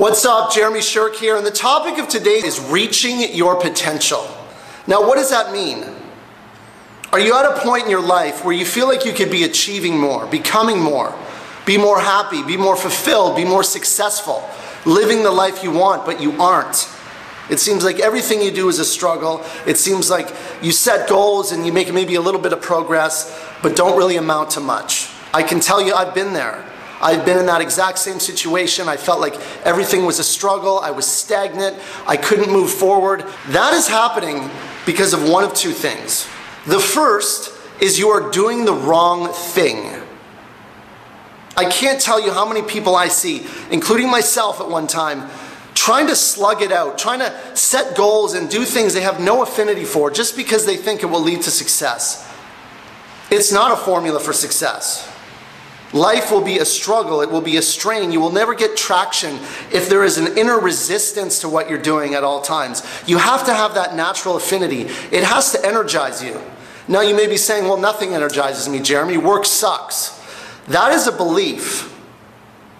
What's up? Jeremy Shirk here, and the topic of today is reaching your potential. Now, what does that mean? Are you at a point in your life where you feel like you could be achieving more, becoming more, be more happy, be more fulfilled, be more successful, living the life you want, but you aren't? It seems like everything you do is a struggle. It seems like you set goals and you make maybe a little bit of progress, but don't really amount to much. I can tell you I've been there. I've been in that exact same situation. I felt like everything was a struggle. I was stagnant. I couldn't move forward. That is happening because of one of two things. The first is you are doing the wrong thing. I can't tell you how many people I see, including myself at one time, trying to slug it out, trying to set goals and do things they have no affinity for just because they think it will lead to success. It's not a formula for success. Life will be a struggle, it will be a strain. You will never get traction if there is an inner resistance to what you're doing at all times. You have to have that natural affinity, it has to energize you. Now, you may be saying, well, nothing energizes me, Jeremy. Work sucks. That is a belief.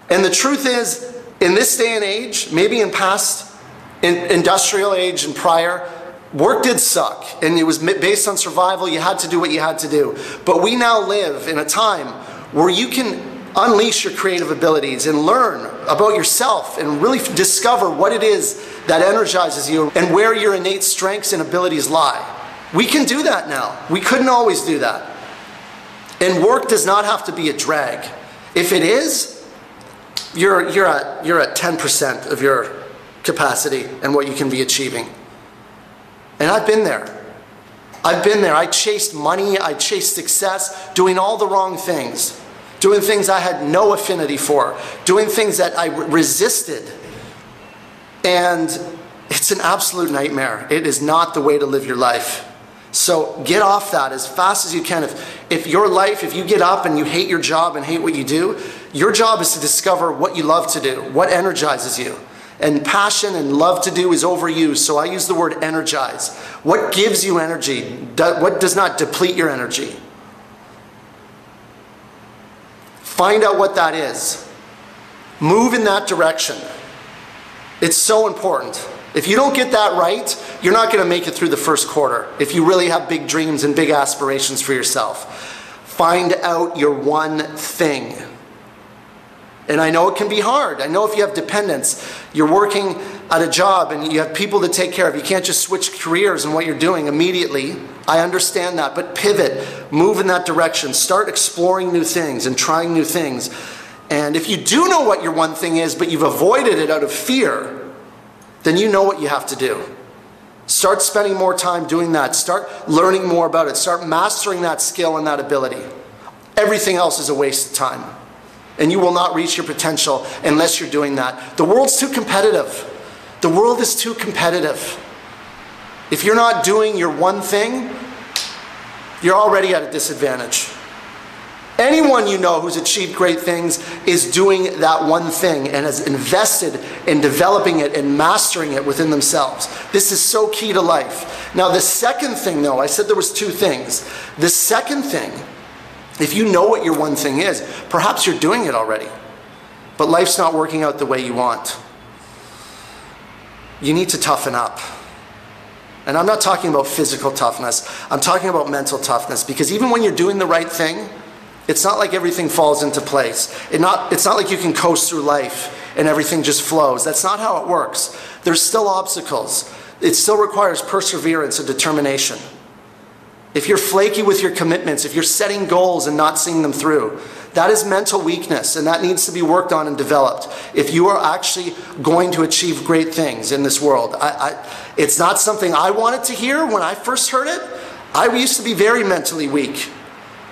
And the truth is, in this day and age, maybe in past in industrial age and prior, work did suck. And it was based on survival. You had to do what you had to do. But we now live in a time where you can unleash your creative abilities and learn about yourself and really discover what it is that energizes you and where your innate strengths and abilities lie. We can do that now. We couldn't always do that. And work does not have to be a drag. If it is, you're, you're, at, you're at 10% of your capacity and what you can be achieving. And I've been there. I've been there. I chased money, I chased success, doing all the wrong things doing things I had no affinity for, doing things that I resisted. And it's an absolute nightmare. It is not the way to live your life. So get off that as fast as you can. If, if your life, if you get up and you hate your job and hate what you do, your job is to discover what you love to do, what energizes you. And passion and love to do is overused, so I use the word energize. What gives you energy? What does not deplete your energy? Find out what that is. Move in that direction. It's so important. If you don't get that right, you're not going to make it through the first quarter if you really have big dreams and big aspirations for yourself. Find out your one thing. And I know it can be hard. I know if you have dependents, you're working at a job and you have people to take care of. You can't just switch careers and what you're doing immediately. I understand that, but pivot, move in that direction, start exploring new things and trying new things. And if you do know what your one thing is, but you've avoided it out of fear, then you know what you have to do. Start spending more time doing that. Start learning more about it. Start mastering that skill and that ability. Everything else is a waste of time. And you will not reach your potential unless you're doing that. The world's too competitive. The world is too competitive. If you're not doing your one thing, you're already at a disadvantage. Anyone you know who's achieved great things is doing that one thing and has invested in developing it and mastering it within themselves. This is so key to life. Now, the second thing, though, I said there was two things. The second thing, if you know what your one thing is, perhaps you're doing it already, but life's not working out the way you want you need to toughen up. And I'm not talking about physical toughness, I'm talking about mental toughness because even when you're doing the right thing, it's not like everything falls into place. It not, it's not like you can coast through life and everything just flows. That's not how it works. There's still obstacles. It still requires perseverance and determination. If you're flaky with your commitments, if you're setting goals and not seeing them through, that is mental weakness and that needs to be worked on and developed. If you are actually going to achieve great things in this world, I, I, it's not something I wanted to hear when I first heard it. I used to be very mentally weak.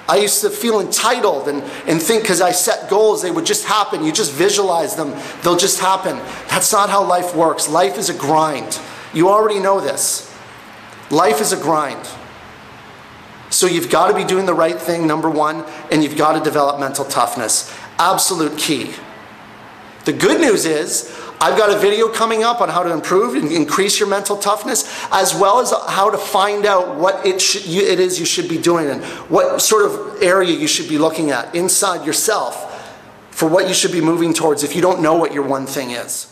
I used to feel entitled and, and think because I set goals, they would just happen. You just visualize them, they'll just happen. That's not how life works. Life is a grind. You already know this. Life is a grind. So you've got to be doing the right thing, number one, and you've got to develop mental toughness. Absolute key. The good news is, I've got a video coming up on how to improve and increase your mental toughness, as well as how to find out what it, you, it is you should be doing and what sort of area you should be looking at inside yourself for what you should be moving towards if you don't know what your one thing is.